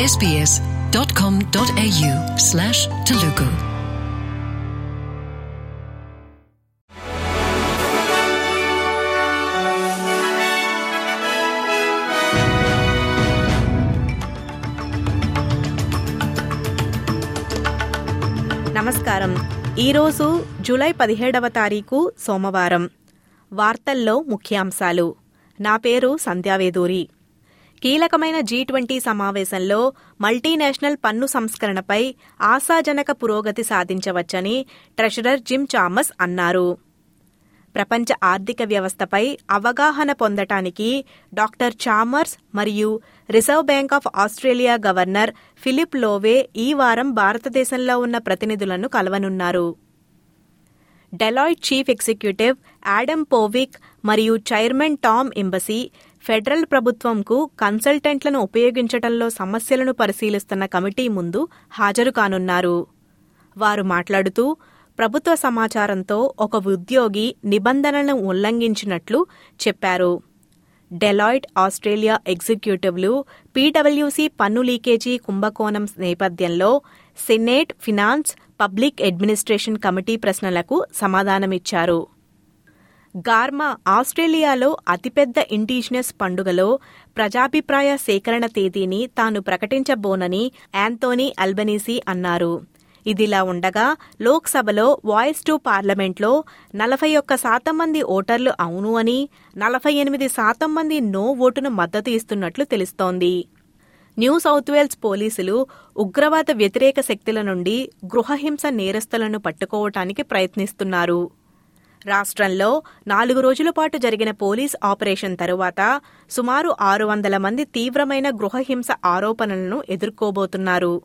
sbs.com.au slash Telugu. నమస్కారం. ఈరోజు July పదిహేడవ తారీఖు సోమవారం. వార్తల్లో ముఖ్యాంశాలు. నా పేరు సంధ్యావేదూరి. కీలకమైన జీ ట్వంటీ సమావేశంలో మల్టీనేషనల్ పన్ను సంస్కరణపై ఆశాజనక పురోగతి సాధించవచ్చని ట్రెషరర్ జిమ్ చామస్ అన్నారు. ప్రపంచ ఆర్థిక వ్యవస్థపై అవగాహన పొందటానికి డాక్టర్ చామర్స్ మరియు reserve bank of Australia governor Philip Lowe ఈ వారం భారతదేశంలో ఉన్న ప్రతినిధులను కలవనున్నారు. Deloitte chief executive Adam Powick మరియు చైర్మన్ టామ్ ఇంబసీ ఫెడరల్ ప్రభుత్వంకు కన్సల్టెంట్లను ఉపయోగించటంలో సమస్యలను పరిశీలిస్తున్న కమిటీ ముందు హాజరు కానున్నారు. వారు మాట్లాడుతూ ప్రభుత్వ సమాచారంతో ఒక ఉద్యోగి నిబంధనలను ఉల్లంఘించినట్లు చెప్పారు. డెలాయిట్ ఆస్ట్రేలియా ఎగ్జిక్యూటివ్లు పీడబ్ల్యూసీ పన్ను లీకేజీ కుంభకోణం నేపథ్యంలో senate finance public administration committee ప్రశ్నలకు సమాధానమిచ్చారు. గార్మా ఆస్ట్రేలియాలో అతిపెద్ద ఇండిజినస్ పండుగలో ప్రజాభిప్రాయ సేకరణ తేదీని తాను ప్రకటించబోనని యాంతోనీ అల్బనీసీ అన్నారు. ఇదిలా ఉండగా లోక్సభలో వాయిస్ టు పార్లమెంట్లో నలభై ఒక్క శాతం మంది ఓటర్లు అవును అని నలభై ఎనిమిది శాతం మంది నో ఓటును మద్దతు ఇస్తున్నట్లు తెలుస్తోంది. న్యూ సౌత్ వేల్స్ పోలీసులు ఉగ్రవాద వ్యతిరేక శక్తుల నుండి గృహహింస నేరస్తులను పట్టుకోవటానికి ప్రయత్నిస్తున్నారు. రాష్ట్రంలో నాలుగు రోజుల పాటు జరిగిన పోలీస్ ఆపరేషన్ తరువాత సుమారు ఆరు వందల మంది తీవ్రమైన గృహహింస ఆరోపణలను ఎదుర్కోబోతున్నారు.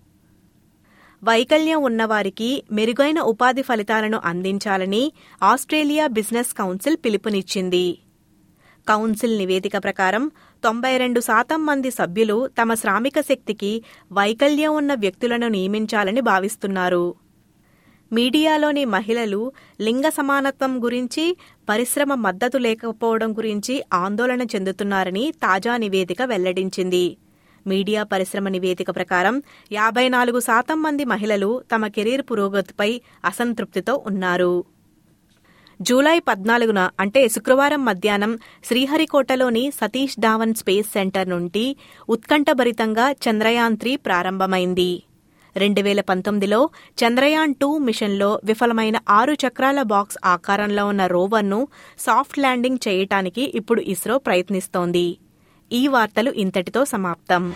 వైకల్యం ఉన్నవారికి మెరుగైన ఉపాధి ఫలితాలను అందించాలని ఆస్ట్రేలియా బిజినెస్ కౌన్సిల్ పిలుపునిచ్చింది. కౌన్సిల్ నివేదిక ప్రకారం తొంభై రెండు శాతం మంది సభ్యులు తమ శ్రామిక శక్తికి వైకల్యం ఉన్న వ్యక్తులను నియమించాలని భావిస్తున్నారు. మీడియాలోని మహిళలు లింగ సమానత్వం గురించి పరిశ్రమ మద్దతు లేకపోవడం గురించి ఆందోళన చెందుతున్నారని తాజా నివేదిక వెల్లడించింది. మీడియా పరిశ్రమ నివేదిక ప్రకారం యాభై నాలుగు శాతం మంది మహిళలు తమ కెరీర్ పురోగతిపై అసంతృప్తితో ఉన్నారు. జూలై పద్నాలుగున అంటే శుక్రవారం మధ్యాహ్నం శ్రీహరికోటలోని సతీష్ ధావన్ స్పేస్ సెంటర్ నుండి ఉత్కంఠభరితంగా చంద్రయాన్ త్రీ ప్రారంభమైంది. రెండు వేల పంతొమ్మిదిలో చంద్రయాన్ టూ మిషన్లో విఫలమైన ఆరు చక్రాల బాక్స్ ఆకారంలో ఉన్న రోవర్ను సాఫ్ట్ ల్యాండింగ్ చేయటానికి ఇప్పుడు ఇస్రో ప్రయత్నిస్తోంది. ఈ వార్తలు ఇంతటితో సమాప్తం.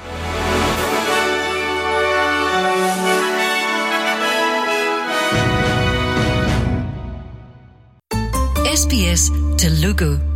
SBS Telugu.